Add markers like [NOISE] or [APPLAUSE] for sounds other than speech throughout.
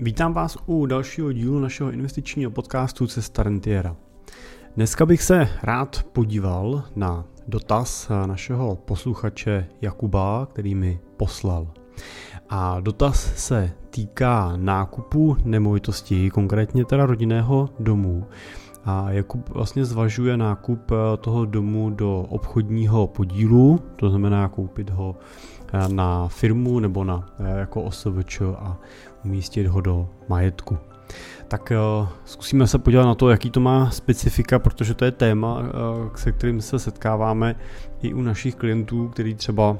Vítám vás u dalšího dílu našeho investičního podcastu Cesta Rentiera. Dneska bych se rád podíval na dotaz našeho posluchače Jakuba, který mi poslal. A dotaz se týká nákupu nemovitosti, konkrétně teda rodinného domu. A Jakub vlastně zvažuje nákup toho domu do obchodního podílu, to znamená koupit ho na firmu nebo na jako OSVČ a umístit ho do majetku. Tak uh, zkusíme se podívat na to, jaký to má specifika, protože to je téma, uh, se kterým se setkáváme i u našich klientů, který třeba uh,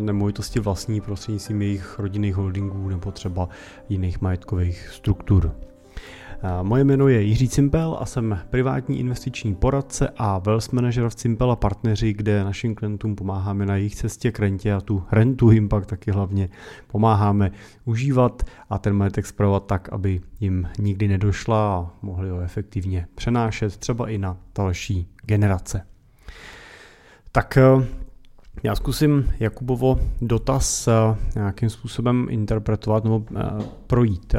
nemovitosti vlastní prostřednictvím jejich rodinných holdingů nebo třeba jiných majetkových struktur. Moje jméno je Jiří Cimpel a jsem privátní investiční poradce a wealth manager v Cimpel a partneři, kde našim klientům pomáháme na jejich cestě k rentě a tu rentu jim pak taky hlavně pomáháme užívat a ten majetek zpravovat tak, aby jim nikdy nedošla a mohli ho efektivně přenášet třeba i na další generace. Tak eh, já zkusím Jakubovo dotaz eh, nějakým způsobem interpretovat nebo eh, projít.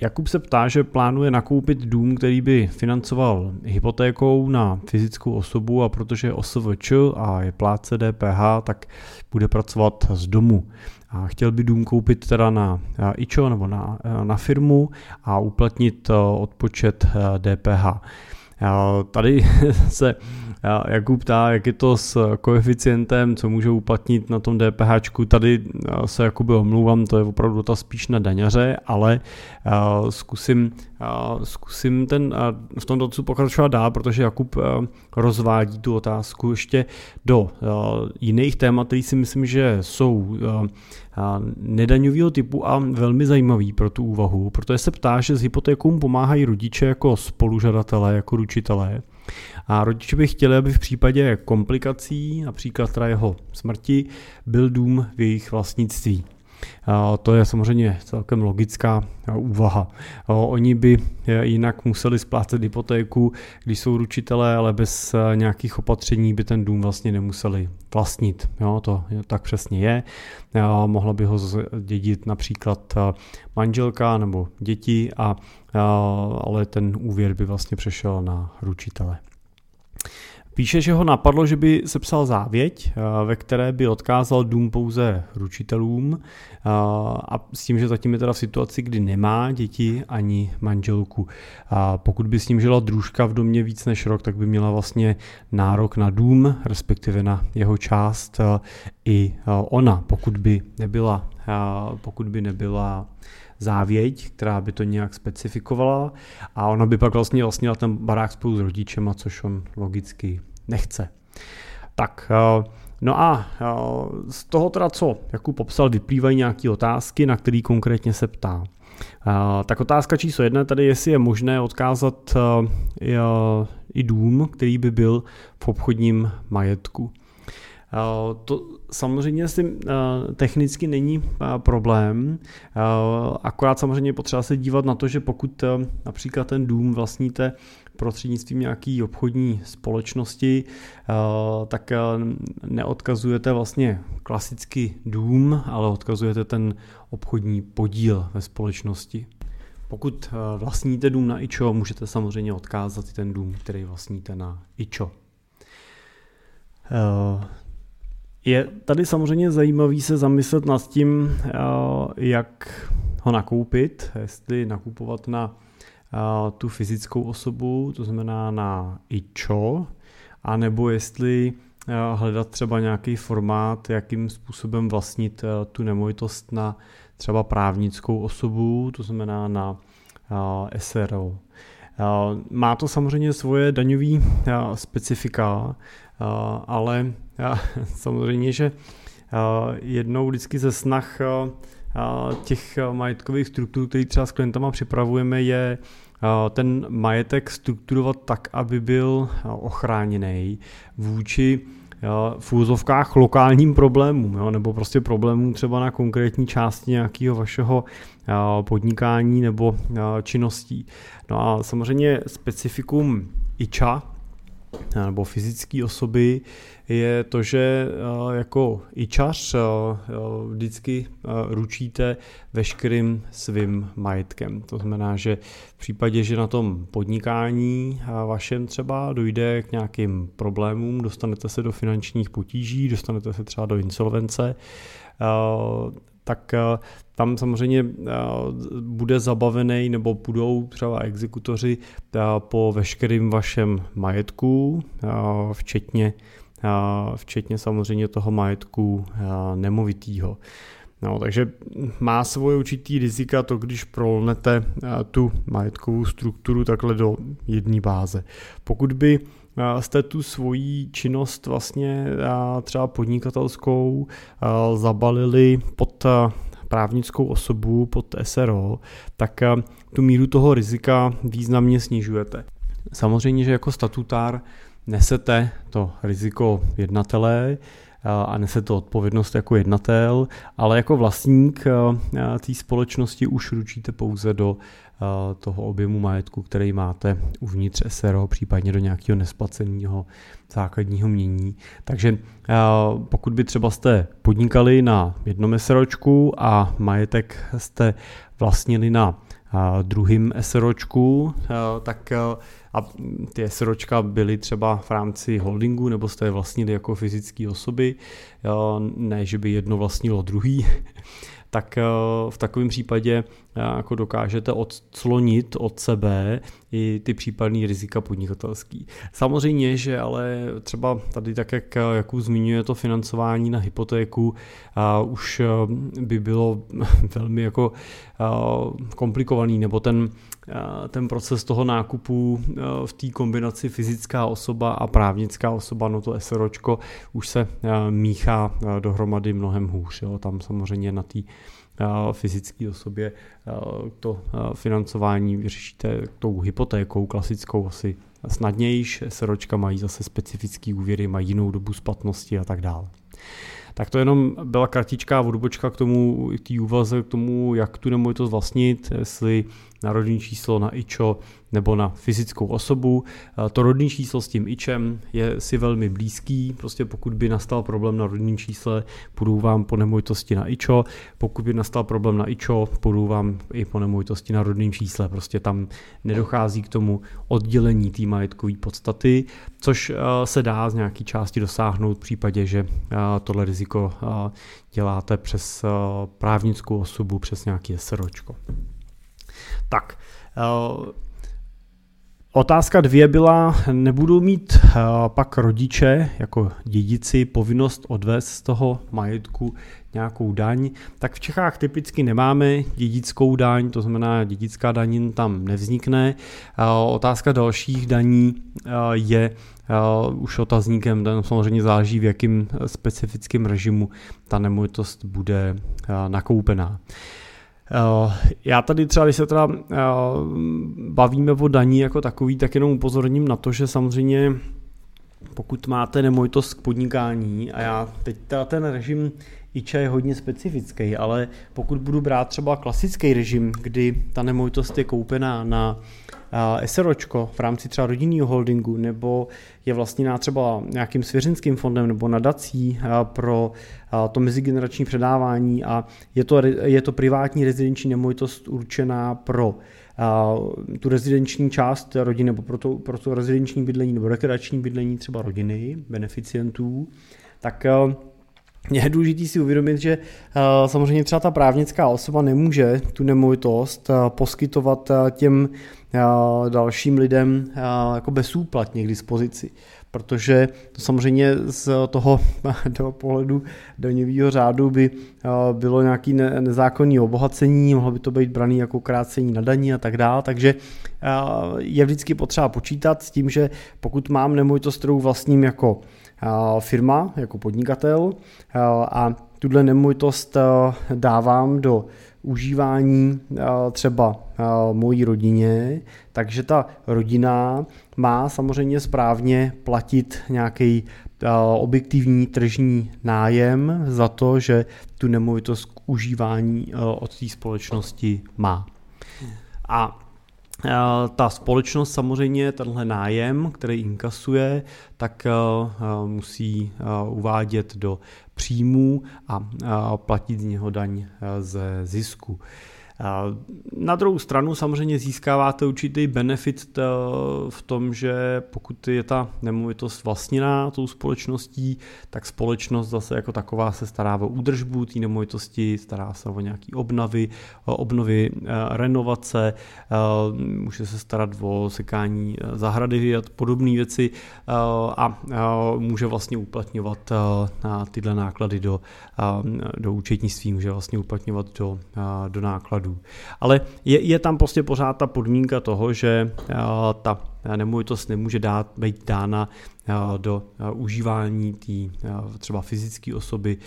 Jakub se ptá, že plánuje nakoupit dům, který by financoval hypotékou na fyzickou osobu a protože je OSVČ a je plátce DPH, tak bude pracovat z domu. A chtěl by dům koupit teda na IČO nebo na, na firmu a uplatnit odpočet DPH. Tady [LAUGHS] se Jakub ptá, jak je to s koeficientem, co může uplatnit na tom DPH. Tady se Jakuby omlouvám, to je opravdu ta spíš na daňaře, ale zkusím, zkusím ten, v tom docu pokračovat dál, protože Jakub rozvádí tu otázku ještě do jiných témat, které si myslím, že jsou nedaňového typu a velmi zajímavý pro tu úvahu, protože se ptá, že s hypotékům pomáhají rodiče jako spolužadatelé, jako ručitelé. A rodiče by chtěli, aby v případě komplikací, například teda jeho smrti, byl dům v jejich vlastnictví. To je samozřejmě celkem logická úvaha. Oni by jinak museli splácet hypotéku, když jsou ručitelé, ale bez nějakých opatření by ten dům vlastně nemuseli vlastnit. Jo, to tak přesně je. Mohla by ho dědit například manželka nebo děti, a, ale ten úvěr by vlastně přešel na ručitele. Píše, že ho napadlo, že by sepsal závěť, eh, ve které by odkázal dům pouze ručitelům eh, a s tím, že zatím je teda v situaci, kdy nemá děti ani manželku. A pokud by s ním žila družka v domě víc než rok, tak by měla vlastně nárok na dům, respektive na jeho část eh, i ona, pokud by nebyla, pokud by nebyla závěť, která by to nějak specifikovala a ona by pak vlastně vlastnila ten barák spolu s rodičema, což on logicky nechce. Tak, eh, no a eh, z toho teda, co Jakub popsal, vyplývají nějaké otázky, na které konkrétně se ptá. Eh, tak otázka číslo jedna tady, jestli je možné odkázat i dům, který by byl v obchodním majetku. To samozřejmě s tím technicky není problém, akorát samozřejmě potřeba se dívat na to, že pokud například ten dům vlastníte prostřednictvím nějaký obchodní společnosti, tak neodkazujete vlastně klasický dům, ale odkazujete ten obchodní podíl ve společnosti. Pokud vlastníte dům na IČO, můžete samozřejmě odkázat ten dům, který vlastníte na IČO. Je tady samozřejmě zajímavý se zamyslet nad tím, eh, jak ho nakoupit, jestli nakupovat na eh, tu fyzickou osobu, to znamená na IČO, anebo jestli eh, hledat třeba nějaký formát, jakým způsobem vlastnit tu nemovitost na třeba právnickou osobu, to znamená na SRO. Má to samozřejmě svoje daňové specifika, ale [LAUGHS] samozřejmě, že jednou vždycky ze snah těch majetkových struktur, který třeba s klientama připravujeme, je ten majetek strukturovat tak, aby byl ochráněný vůči v úzovkách lokálním problémům, jo, nebo prostě problémům třeba na konkrétní části nějakého vašeho podnikání nebo činností. No a samozřejmě specifikum IČA, nebo fyzické osoby, je to, že jako ičař vždycky ručíte veškerým svým majetkem. To znamená, že v případě, že na tom podnikání vašem třeba dojde k nějakým problémům, dostanete se do finančních potíží, dostanete se třeba do insolvence, tak tam samozřejmě bude zabavený nebo budou třeba exekutoři po veškerým vašem majetku, včetně, včetně samozřejmě toho majetku nemovitýho. No, takže má svoje určitý rizika to, když prolnete tu majetkovou strukturu takhle do jedné báze. Pokud by jste tu svoji činnost vlastně třeba podnikatelskou zabalili pod právnickou osobu, pod SRO, tak tu míru toho rizika významně snižujete. Samozřejmě, že jako statutár nesete to riziko jednatelé, a nese to odpovědnost jako jednatel, ale jako vlastník té společnosti už ručíte pouze do toho objemu majetku, který máte uvnitř SRO, případně do nějakého nesplaceného základního mění. Takže pokud by třeba jste podnikali na jednom SROčku a majetek jste vlastnili na druhým SROčku, tak a ty SROčka byly třeba v rámci holdingu, nebo jste je vlastnili jako fyzické osoby, ne, že by jedno vlastnilo druhý, [LAUGHS] tak v takovém případě jako dokážete odclonit od sebe i ty případné rizika podnikatelský. Samozřejmě, že ale třeba tady tak, jak, jak zmiňuje to financování na hypotéku, a už eh, by bylo [LAUGHS] velmi jako komplikovaný, nebo ten, ten proces toho nákupu v té kombinaci fyzická osoba a právnická osoba, no to SROčko už se míchá dohromady mnohem hůř. Jo. Tam samozřejmě na té fyzické osobě to financování vyřešíte tou hypotékou klasickou asi snadnějiš, SROčka mají zase specifický úvěry, mají jinou dobu splatnosti a tak dále. Tak to jenom byla kratičká odbočka k tomu, k té úvaze, k tomu, jak tu nemovitost vlastnit, jestli na rodní číslo, na IČO nebo na fyzickou osobu. To rodní číslo s tím IČem je si velmi blízký, prostě pokud by nastal problém na rodním čísle, půjdu vám po nemovitosti na IČO, pokud by nastal problém na IČO, půjdu vám i po nemovitosti na rodním čísle, prostě tam nedochází k tomu oddělení té majetkové podstaty, což se dá z nějaké části dosáhnout v případě, že tohle riziko děláte přes právnickou osobu, přes nějaké SROčko. Tak, uh, Otázka dvě byla, nebudou mít uh, pak rodiče jako dědici povinnost odvést z toho majetku nějakou daň, tak v Čechách typicky nemáme dědickou daň, to znamená dědická daň tam nevznikne. Uh, otázka dalších daní je už otazníkem, ten samozřejmě záleží v jakém specifickém režimu ta nemovitost bude nakoupená. Eh, já tady třeba, když se teda eh, bavíme o daní jako takový, tak jenom upozorním na to, že samozřejmě pokud máte nemovitost k podnikání a já teď teda ten režim IČA je hodně specifický, ale pokud budu brát třeba klasický režim, kdy ta nemovitost je koupená na SROčko v rámci třeba rodinného holdingu nebo je vlastněná třeba nějakým svěřenským fondem nebo nadací pro to mezigenerační předávání a je to, je to privátní rezidenční nemovitost určená pro tu rezidenční část rodiny nebo pro to, pro to rezidenční bydlení nebo rekreační bydlení třeba rodiny, beneficientů, tak je důležité si uvědomit, že samozřejmě třeba ta právnická osoba nemůže tu nemovitost poskytovat těm dalším lidem jako bezúplatně k dispozici. Protože to samozřejmě z toho, [LAUGHS] toho pohledu daňového řádu by bylo nějaký nezákonný obohacení, mohlo by to být braný jako krácení na daní a tak dále, takže je vždycky potřeba počítat s tím, že pokud mám nemovitost, kterou vlastním jako firma, jako podnikatel a tuhle nemovitost dávám do užívání třeba mojí rodině, takže ta rodina má samozřejmě správně platit nějaký objektivní tržní nájem za to, že tu nemovitost k užívání od té společnosti má. A ta společnost samozřejmě, tenhle nájem, který inkasuje, tak musí uvádět do příjmů a platit z něho daň ze zisku. Na druhou stranu samozřejmě získáváte určitý benefit v tom, že pokud je ta nemovitost vlastněná tou společností, tak společnost zase jako taková se stará o údržbu té nemovitosti, stará se o nějaké obnovy, obnovy, eh, renovace, eh, může se starat o sekání eh, zahrady a podobné věci a může vlastně uplatňovat na tyhle náklady do, do účetnictví, může vlastně uplatňovat do, do nákladů nákladů. Ale je, je tam prostě pořád ta podmínka toho, že eh, ta nemovitost nemůže dát, být dána eh, do eh, užívání té třeba fyzické osoby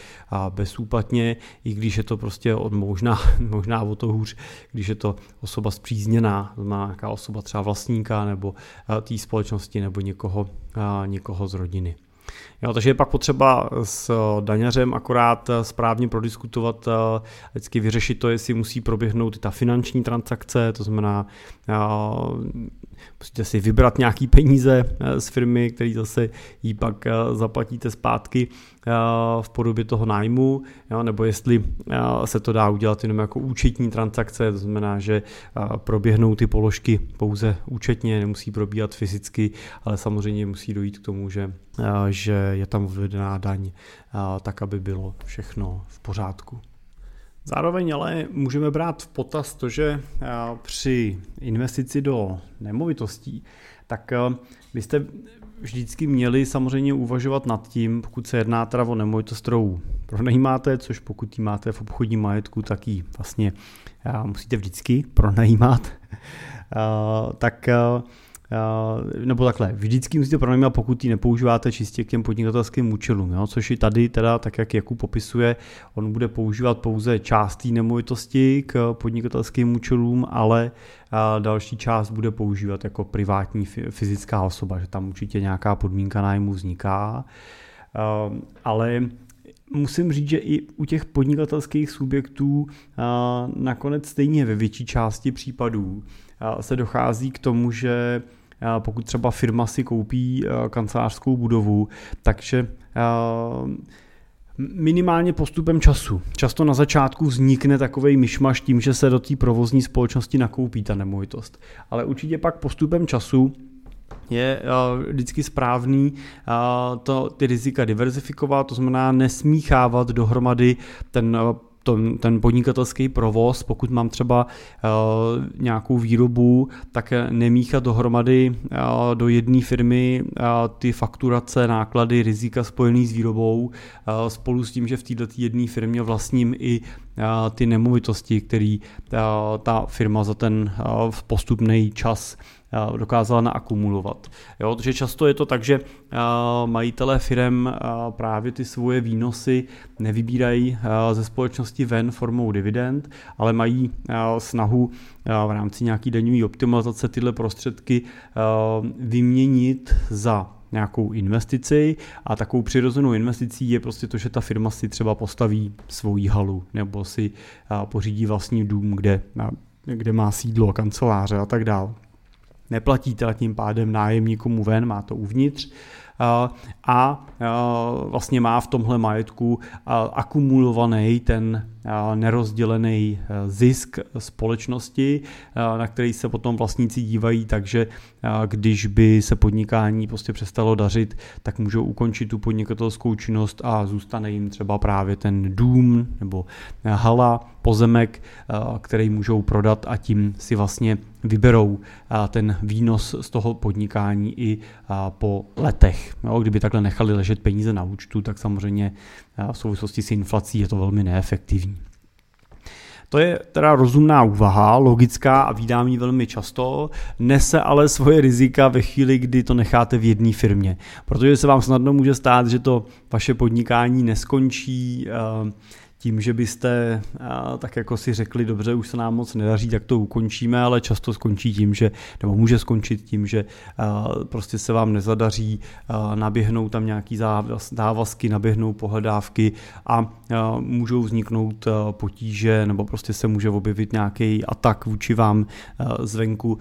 bezúplatně, i když je to prostě od možná, [LAUGHS] možná o to hůř, když je to osoba zpřízněná, nějaká osoba třeba vlastníka nebo té společnosti nebo někoho, někoho z rodiny. Jo, takže je pak potřeba s daňařem akorát správně prodiskutovat, vždycky vyřešit to, jestli musí proběhnout ta finanční transakce, to znamená musíte si vybrat nějaký peníze eh, z firmy, který zase jí pak eh, zaplatíte zpátky eh, v podobě toho nájmu, nebo jestli se to dá udělat jenom jako účetní transakce, to znamená, že proběhnou ty položky pouze účetně, nemusí probíhat fyzicky, ale samozřejmě musí dojít k tomu, že, že je tam uvedená daň tak, aby bylo všechno v pořádku. Zároveň ale můžeme brát v potaz to, že eh, při investici do nemovitostí, tak eh, byste vždycky měli samozřejmě uvažovat nad tím, pokud se jedná teda o nemovitost, kterou pronajímáte, což pokud ji máte v obchodním majetku, tak ji vlastně eh, musíte vždycky pronajímat, [LAUGHS] tak Eh, nebo takhle, vždycky musíte pronajímat, pokud ji nepoužíváte čistě k těm podnikatelským účelům, jo? což i tady teda, tak jak Jakub popisuje, on bude používat pouze část té nemovitosti k podnikatelským účelům, ale eh, další část bude používat jako privátní fyzická osoba, že tam určitě nějaká podmínka nájmu vzniká, eh, ale musím říct, že i u těch podnikatelských subjektů nakonec stejně ve větší části případů se dochází k tomu, že pokud třeba firma si koupí kancelářskou budovu, takže minimálně postupem času. Často na začátku vznikne takový myšmaš tím, že se do té provozní společnosti nakoupí ta nemovitost. Ale určitě pak postupem času je vždycky správný to, ty rizika diverzifikovat, to znamená nesmíchávat dohromady ten ten, ten podnikatelský provoz, pokud mám třeba uh, nějakou výrobu, tak nemíchat dohromady uh, do jedné firmy ty fakturace, náklady, rizika spojený s výrobou spolu s tím, že v této jedné firmě vlastním i ty nemovitosti, které ta firma za ten postupný čas dokázala naakumulovat. Jo, protože často je to tak, že majitelé firm právě ty svoje výnosy nevybírají ze společnosti ven formou dividend, ale mají snahu v rámci nějaký daňové optimalizace tyhle prostředky vyměnit za nějakou investici a takovou přirozenou investicí je prostě to, že ta firma si třeba postaví svoji halu nebo si pořídí vlastní dům, kde, kde má sídlo, kanceláře a tak dále neplatíte tím pádem nájemníkomu ven, má to uvnitř. A vlastně má v tomhle majetku akumulovaný ten nerozdělený zisk společnosti, na který se potom vlastníci dívají, takže když by se podnikání prostě přestalo dařit, tak můžou ukončit tu podnikatelskou činnost a zůstane jim třeba právě ten dům nebo hala, pozemek, který můžou prodat a tím si vlastně vyberou ten výnos z toho podnikání i po letech. Kdyby takhle nechali ležet peníze na účtu, tak samozřejmě v souvislosti s inflací je to velmi neefektivní. To je teda rozumná úvaha, logická a vydám ji velmi často, nese ale svoje rizika ve chvíli, kdy to necháte v jedné firmě. Protože se vám snadno může stát, že to vaše podnikání neskončí tím, že byste tak jako si řekli, dobře, už se nám moc nedaří, tak to ukončíme, ale často skončí tím, že, nebo může skončit tím, že prostě se vám nezadaří, naběhnou tam nějaký závazky, naběhnou pohledávky a můžou vzniknout potíže, nebo prostě se může objevit nějaký atak vůči vám zvenku,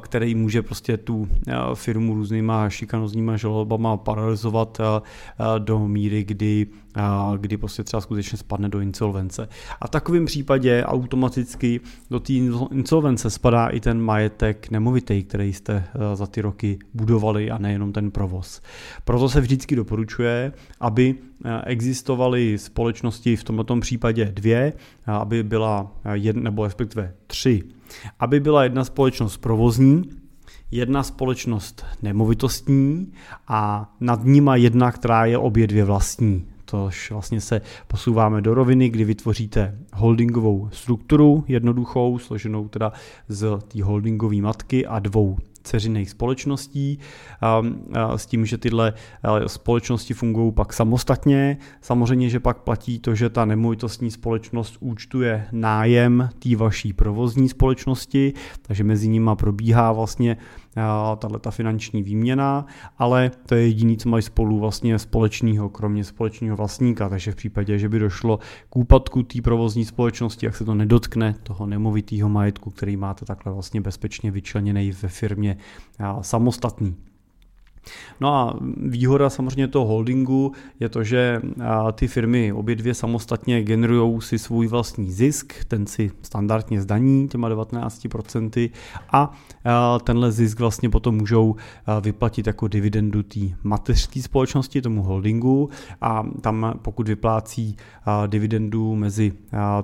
který může prostě tu firmu různýma šikanozníma žalobama paralizovat do míry, kdy kdy prostě třeba skutečně spadne do insolvence. A v takovém případě automaticky do té insolvence spadá i ten majetek nemovitý, který jste eh, za ty roky budovali a nejenom ten provoz. Proto se vždycky doporučuje, aby eh, existovaly společnosti v tomto případě dvě, aby byla jedna, nebo respektive tři. Aby byla jedna společnost provozní, jedna společnost nemovitostní a nad nima jedna, která je obě dvě vlastní což vlastně se posouváme do roviny, kdy vytvoříte holdingovou strukturu jednoduchou, složenou teda z té holdingové matky a dvou ceřiných společností s tím, že tyhle společnosti fungují pak samostatně. Samozřejmě, že pak platí to, že ta nemovitostní společnost účtuje nájem té vaší provozní společnosti, takže mezi nimi probíhá vlastně tahle ta finanční výměna, ale to je jediný, co mají spolu vlastně společného, kromě společného vlastníka, takže v případě, že by došlo k úpadku té provozní společnosti, jak se to nedotkne toho nemovitého majetku, který máte takhle vlastně bezpečně vyčleněný ve firmě samostatný. No a výhoda samozřejmě toho holdingu je to, že ty firmy obě dvě samostatně generují si svůj vlastní zisk, ten si standardně zdaní těma 19% a tenhle zisk vlastně potom můžou vyplatit jako dividendu té mateřské společnosti, tomu holdingu. A tam pokud vyplácí dividendu mezi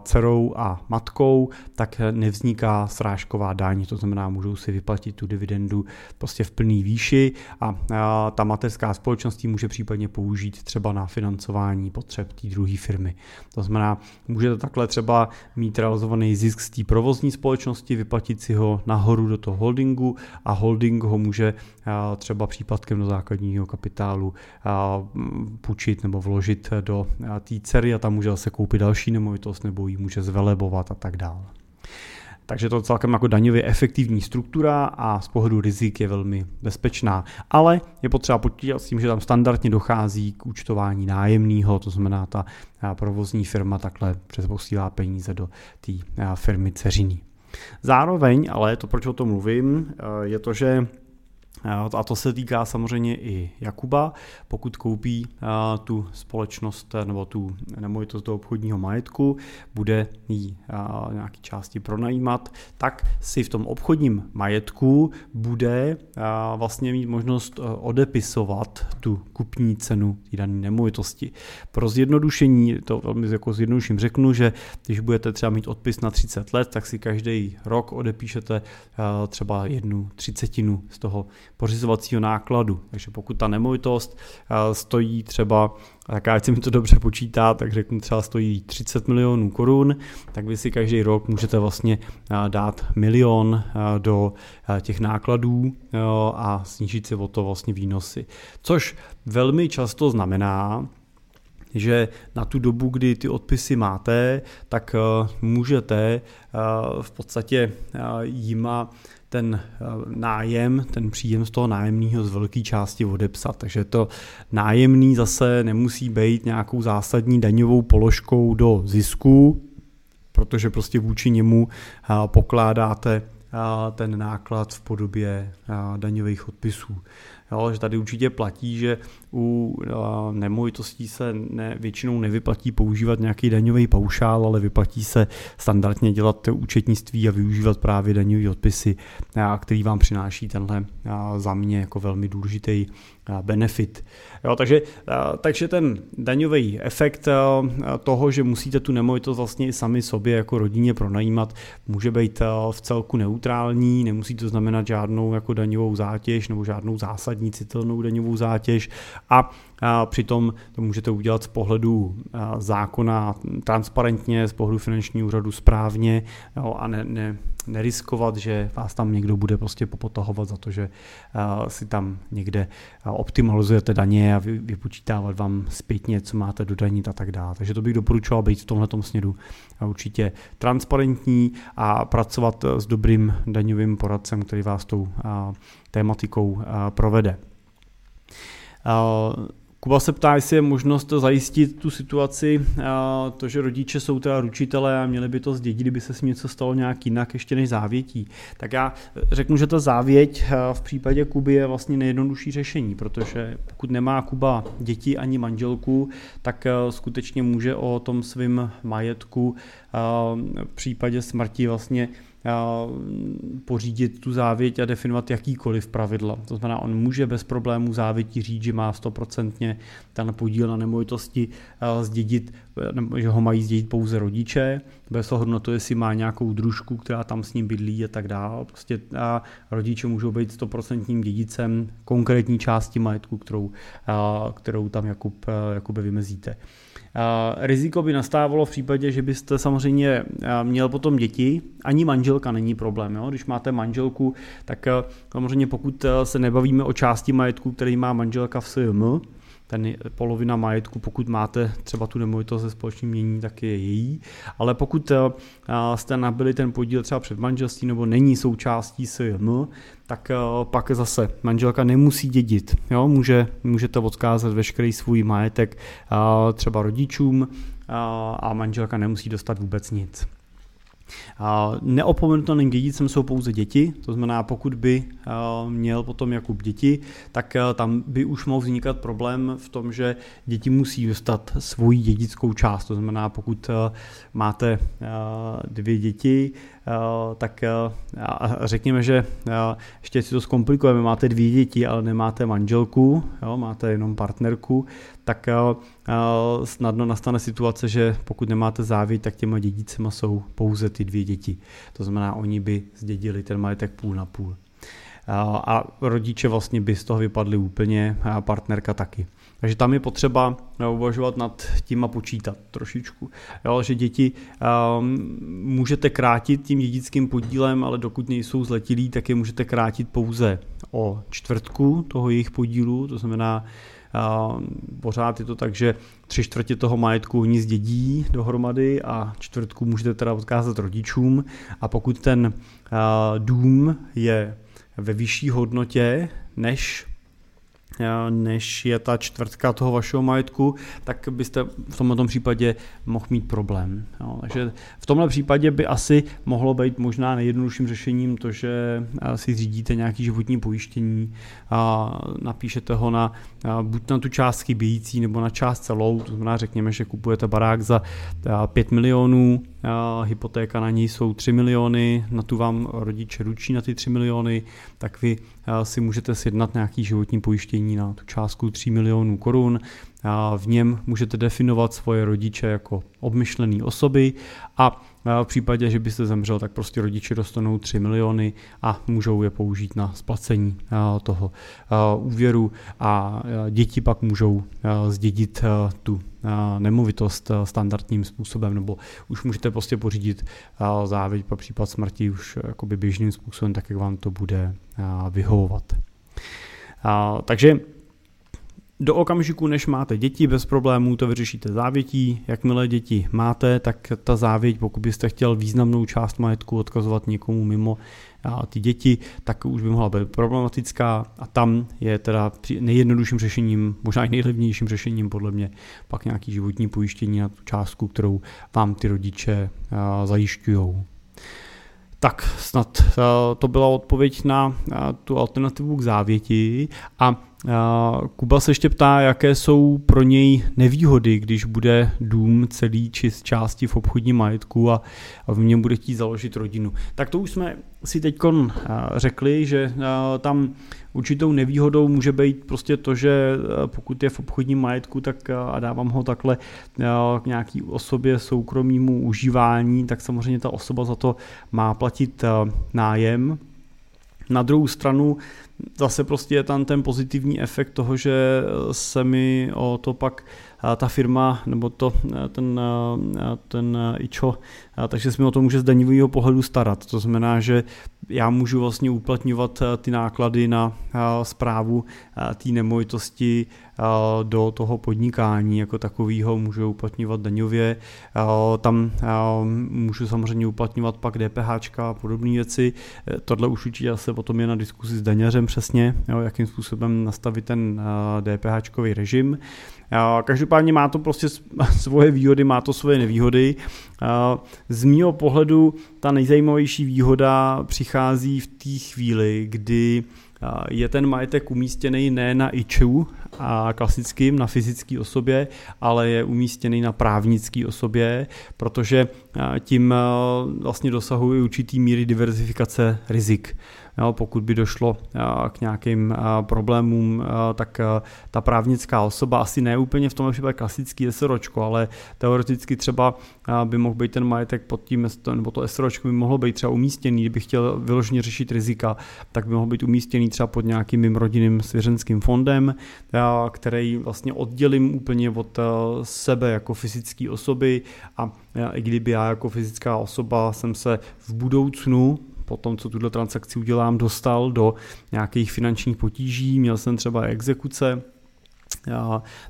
dcerou a matkou, tak nevzniká srážková daň, to znamená, můžou si vyplatit tu dividendu prostě v plný výši a ta mateřská společnost může případně použít třeba na financování potřeb té druhé firmy. To znamená, můžete takhle třeba mít realizovaný zisk z té provozní společnosti, vyplatit si ho nahoru do toho holdingu a holding ho může třeba případkem do základního kapitálu půjčit nebo vložit do té dcery a tam může zase koupit další nemovitost nebo ji může zvelebovat a tak dále. Takže to je celkem jako daňově efektivní struktura a z pohledu rizik je velmi bezpečná. Ale je potřeba počítat s tím, že tam standardně dochází k účtování nájemného, to znamená ta provozní firma takhle přesposílá peníze do té firmy ceřiny. Zároveň, ale to, proč o tom mluvím, je to, že a to se týká samozřejmě i Jakuba. Pokud koupí tu společnost nebo tu nemovitost do obchodního majetku, bude ji nějaký části pronajímat, tak si v tom obchodním majetku bude vlastně mít možnost odepisovat tu kupní cenu té dané nemovitosti. Pro zjednodušení, to velmi jako zjednoduším řeknu, že když budete třeba mít odpis na 30 let, tak si každý rok odepíšete třeba jednu třicetinu z toho pořizovacího nákladu. Takže pokud ta nemovitost eh, stojí třeba, tak ať se mi to dobře počítá, tak řeknu třeba stojí 30 milionů korun, tak vy si každý rok můžete vlastně eh, dát milion eh, do těch nákladů a snížit si o to vlastně výnosy. Což velmi často znamená, že na tu dobu, kdy ty odpisy máte, tak můžete v podstatě jima ten eh, nájem, ten příjem z toho nájemního z velké části odepsat. Takže to nájemný zase nemusí být nějakou zásadní daňovou položkou do zisku, protože prostě vůči němu eh, pokládáte eh, ten náklad v podobě daňových odpisů. Jo, že tady určitě platí, že u nemovitostí se ne, většinou nevyplatí používat nějaký daňový paušál, ale vyplatí se standardně dělat účetnictví a využívat právě daňové odpisy, který vám přináší tenhle za mě jako velmi důležitý benefit. Jo, takže, takže ten daňový efekt toho, že musíte tu nemovitost vlastně i sami sobě jako rodině pronajímat, může být v celku neutrální, nemusí to znamenat žádnou jako daňovou zátěž nebo žádnou zásadní citelnou daňovou zátěž. A a přitom to můžete udělat z pohledu zákona transparentně, z pohledu finančního úřadu správně. Jo, a ne, ne, neriskovat, že vás tam někdo bude prostě popotahovat za to, že si tam někde optimalizujete daně a vypočítávat vám zpětně, co máte dodanit a tak dále. Takže to bych doporučoval být v tomhle směru určitě transparentní a pracovat s dobrým daňovým poradcem, který vás tou tématikou provede. Kuba se ptá, jestli je možnost zajistit tu situaci, to, že rodiče jsou teda ručitelé a měli by to zdědit, kdyby se s něco stalo nějak jinak ještě než závětí. Tak já řeknu, že ta závěť v případě Kuby je vlastně nejjednodušší řešení, protože pokud nemá Kuba děti ani manželku, tak skutečně může o tom svým majetku v případě smrti vlastně pořídit tu závěť a definovat jakýkoliv pravidla. To znamená, on může bez problémů závěti říct, že má stoprocentně ten podíl na nemovitosti zdědit, že ho mají zdědit pouze rodiče, bez ohledu na to, jestli má nějakou družku, která tam s ním bydlí a tak dále. Prostě a rodiče můžou být stoprocentním dědicem konkrétní části majetku, kterou, kterou tam Jakub, Jakube vymezíte. Riziko by nastávalo v případě, že byste samozřejmě měl potom děti, ani manželka není problém. Jo? Když máte manželku, tak samozřejmě pokud se nebavíme o části majetku, který má manželka v SJM, ten polovina majetku, pokud máte třeba tu nemovitost ze společným mění, tak je její. Ale pokud jste nabili ten podíl třeba před manželství nebo není součástí SJM, tak pak zase manželka nemusí dědit. Jo? Může, můžete odkázat veškerý svůj majetek třeba rodičům a manželka nemusí dostat vůbec nic. Neopomenutelným dědicem jsou pouze děti, to znamená, pokud by měl potom Jakub děti, tak tam by už mohl vznikat problém v tom, že děti musí dostat svoji dědickou část. To znamená, pokud máte dvě děti, tak řekněme, že ještě si to zkomplikujeme, máte dvě děti, ale nemáte manželku, jo, máte jenom partnerku, tak snadno nastane situace, že pokud nemáte závěť, tak těma dědicema jsou pouze ty dvě děti. To znamená, oni by zdědili ten majetek půl na půl. A rodiče vlastně by z toho vypadli úplně, a partnerka taky. Takže tam je potřeba uvažovat nad tím a počítat trošičku. Jo, že děti um, můžete krátit tím dědickým podílem, ale dokud nejsou zletilí, tak je můžete krátit pouze o čtvrtku toho jejich podílu, to znamená, uh, pořád je to tak, že tři čtvrtě toho majetku oni zdědí dohromady a čtvrtku můžete teda odkázat rodičům a pokud ten uh, dům je ve vyšší hodnotě než než je ta čtvrtka toho vašeho majetku, tak byste v tomto případě mohl mít problém. Jo. Takže v tomhle případě by asi mohlo být možná nejjednodušším řešením to, že si řídíte nějaký životní pojištění a napíšete ho na buď na tu část chybějící nebo na část celou, to znamená řekněme, že kupujete barák za 5 milionů, hypotéka na něj jsou 3 miliony, na tu vám rodiče ručí na ty 3 miliony, tak vy si můžete sjednat nějaký životní pojištění na tu částku 3 milionů korun. V něm můžete definovat svoje rodiče jako obmyšlené osoby a v případě, že byste zemřel, tak prostě rodiče dostanou 3 miliony a můžou je použít na splacení toho úvěru a děti pak můžou zdědit tu nemovitost standardním způsobem, nebo už můžete prostě pořídit závěť po případ smrti už běžným způsobem, tak jak vám to bude vyhovovat. Takže do okamžiku, než máte děti, bez problémů to vyřešíte závětí. Jakmile děti máte, tak ta závěť, pokud byste chtěl významnou část majetku odkazovat někomu mimo a ty děti, tak už by mohla být problematická a tam je teda nejjednodušším řešením, možná i nejlevnějším řešením podle mě pak nějaký životní pojištění na tu částku, kterou vám ty rodiče zajišťují. Tak snad to byla odpověď na tu alternativu k závěti a Kuba se ještě ptá, jaké jsou pro něj nevýhody, když bude dům celý či z části v obchodním majetku a v něm bude chtít založit rodinu. Tak to už jsme si teď řekli, že tam určitou nevýhodou může být prostě to, že pokud je v obchodním majetku tak a dávám ho takhle k nějaký osobě soukromímu užívání, tak samozřejmě ta osoba za to má platit nájem, Na druhou stranu zase prostě je tam ten pozitivní efekt toho, že se mi o to pak ta firma nebo to, ten, ten IČO, takže se mi o to může z daňového pohledu starat. To znamená, že já můžu vlastně uplatňovat ty náklady na zprávu té nemovitosti do toho podnikání jako takového můžu uplatňovat daňově. Tam můžu samozřejmě uplatňovat pak DPH a podobné věci. Tohle už určitě se potom je na diskusi s daňařem přesně, jo, jakým způsobem nastavit ten DPH režim. Každopádně má to prostě [LAUGHS] svoje výhody, má to svoje nevýhody. Z mého pohledu ta nejzajímavější výhoda přichází v té chvíli, kdy je ten majetek umístěný ne na IČU a klasickým, na fyzické osobě, ale je umístěný na právnické osobě, protože tím vlastně dosahuje určitý míry diverzifikace rizik. Jo, pokud by došlo k nějakým problémům, tak ta právnická osoba asi ne úplně v tom případě klasický SROčko, ale teoreticky třeba by mohl být ten majetek pod tím, nebo to SROčko by mohlo být třeba umístěný, kdyby chtěl vyloženě řešit rizika, tak by mohl být umístěný třeba pod nějakým mým rodinným svěřenským fondem, který vlastně oddělím úplně od sebe jako fyzické osoby a i kdyby já jako fyzická osoba jsem se v budoucnu po tom, co tuto transakci udělám, dostal do nějakých finančních potíží, měl jsem třeba exekuce,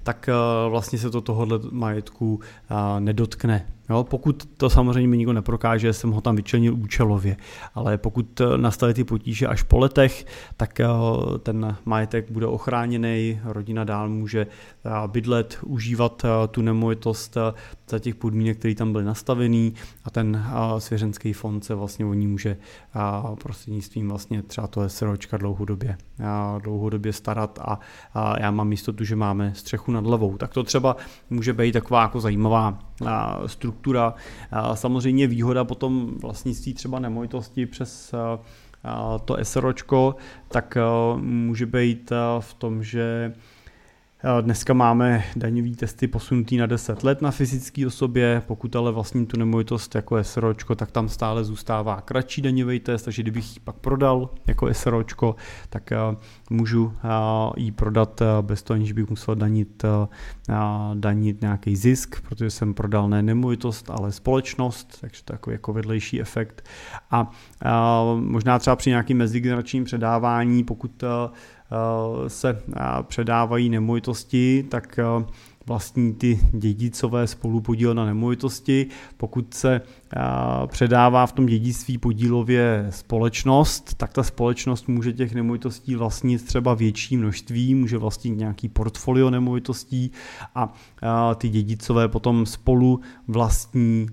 tak vlastně se to tohohle majetku nedotkne. Jo, pokud to samozřejmě mi nikdo neprokáže, jsem ho tam vyčlenil účelově, ale pokud nastaly ty potíže až po letech, tak eh, ten majetek bude ochráněný, rodina dál může eh, bydlet, užívat eh, tu nemovitost za těch podmínek, které tam byly nastavený a ten svěřenský fond se vlastně o ní může prostřednictvím vlastně třeba to SROčka dlouhodobě, dlouhodobě starat a já mám jistotu, že máme střechu nad hlavou. Tak to třeba může být taková jako zajímavá struktura. Samozřejmě výhoda potom vlastnictví třeba nemovitosti přes to SROčko, tak může být v tom, že Dneska máme daňový testy posunutý na 10 let na fyzické osobě, pokud ale vlastní tu nemovitost jako SROčko, tak tam stále zůstává kratší daňový test, takže kdybych ji pak prodal jako SROčko, tak můžu ji prodat bez toho, aniž bych musel danit, danit nějaký zisk, protože jsem prodal ne nemovitost, ale společnost, takže takový jako vedlejší efekt. A, a možná třeba při nějakým mezigeneračním předávání, pokud se předávají nemovitosti, tak vlastní ty dědicové spolupodíl na nemovitosti. Pokud se předává v tom dědictví podílově společnost, tak ta společnost může těch nemovitostí vlastnit třeba větší množství, může vlastnit nějaký portfolio nemovitostí a ty dědicové potom spolu vlastní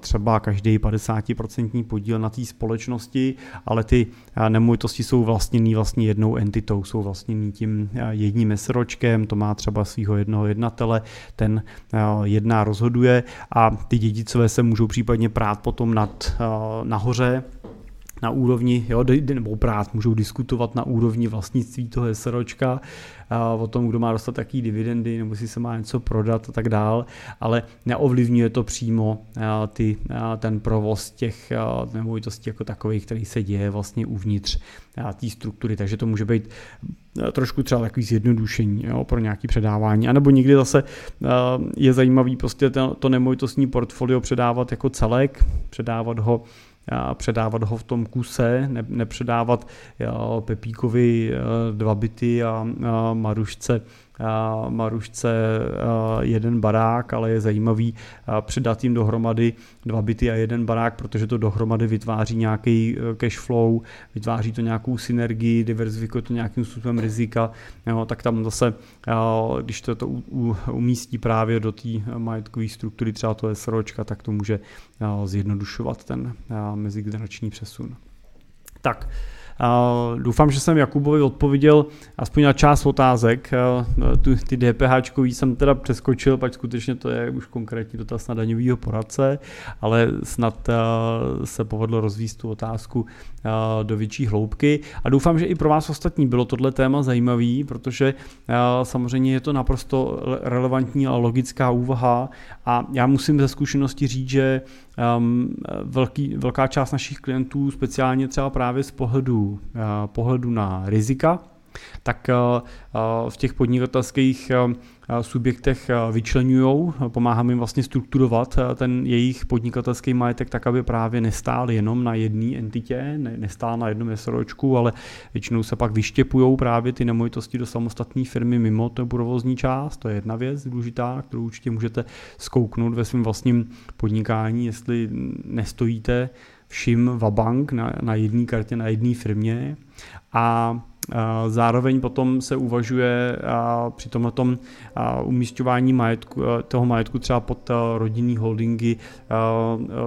třeba každý 50% podíl na té společnosti, ale ty nemovitosti jsou vlastněný vlastně jednou entitou, jsou vlastněný tím jedním mesročkem, to má třeba svého jednoho jednatele, ten jedná rozhoduje a ty dědicové se můžou případně prát potom nad, uh, nahoře, na úrovni, jo, nebo prát, můžou diskutovat na úrovni vlastnictví toho SROčka, o tom, kdo má dostat taký dividendy, nebo si se má něco prodat a tak dál, ale neovlivňuje to přímo ty, ten provoz těch nemovitostí jako takových, který se děje vlastně uvnitř té struktury, takže to může být trošku třeba takový zjednodušení jo, pro nějaké předávání. A nebo někdy zase je zajímavý prostě to nemovitostní portfolio předávat jako celek, předávat ho předávat ho v tom kuse, ne, nepředávat Pepíkovi dva byty a Marušce Marušce jeden barák, ale je zajímavý přidat jim dohromady dva byty a jeden barák, protože to dohromady vytváří nějaký e, cash flow, vytváří to nějakou synergii, diverzifikuje to nějakým způsobem rizika, jo, tak tam zase, když to, to umístí právě do té majetkové struktury třeba to SROčka, tak to může zjednodušovat ten mezigenerační přesun. Tak, Doufám, že jsem Jakubovi odpověděl aspoň na část otázek. Tu, ty DPH jsem teda přeskočil, pak skutečně to je už konkrétní dotaz na daňového poradce, ale snad se povedlo rozvíst tu otázku do větší hloubky. A doufám, že i pro vás ostatní bylo tohle téma zajímavý, protože samozřejmě je to naprosto relevantní a logická úvaha a já musím ze zkušenosti říct, že um, velký, velká část našich klientů, speciálně třeba právě z pohledu pohledu, pohledu na rizika, tak v těch podnikatelských subjektech vyčlenují, pomáháme jim vlastně strukturovat ten jejich podnikatelský majetek tak, aby právě nestál jenom na jedné entitě, nestál na jednom SROčku, ale většinou se pak vyštěpují právě ty nemovitosti do samostatné firmy mimo tu provozní část. To je jedna věc důležitá, kterou určitě můžete zkouknout ve svém vlastním podnikání, jestli nestojíte všim vabank na, na jedné kartě, na jedné firmě. A Zároveň potom se uvažuje při tomto umístování majetku, toho majetku třeba pod rodinný holdingy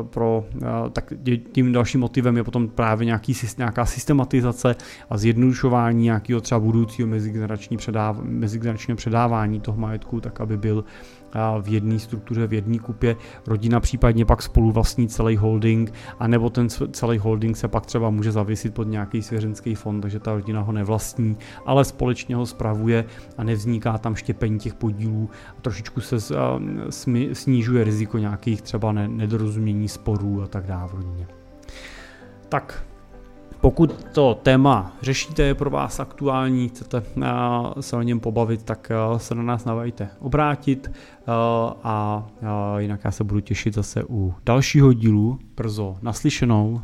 pro, tak tím dalším motivem je potom právě nějaký, nějaká systematizace a zjednodušování nějakého třeba budoucího mezigenerační předáv, mezigeneračního předávání toho majetku, tak aby byl v jedné struktuře, v jedné kupě, rodina případně pak spolu vlastní celý holding, anebo ten celý holding se pak třeba může zavěsit pod nějaký svěřenský fond, takže ta rodina ho nevlastní, ale společně ho spravuje a nevzniká tam štěpení těch podílů, trošičku se snižuje riziko nějakých třeba nedorozumění sporů a tak dále v rodině. Tak, pokud to téma řešíte, je pro vás aktuální, chcete eh, se o něm pobavit, tak eh, se na nás navajte obrátit eh, a jinak já se budu těšit zase u dalšího dílu brzo naslyšenou.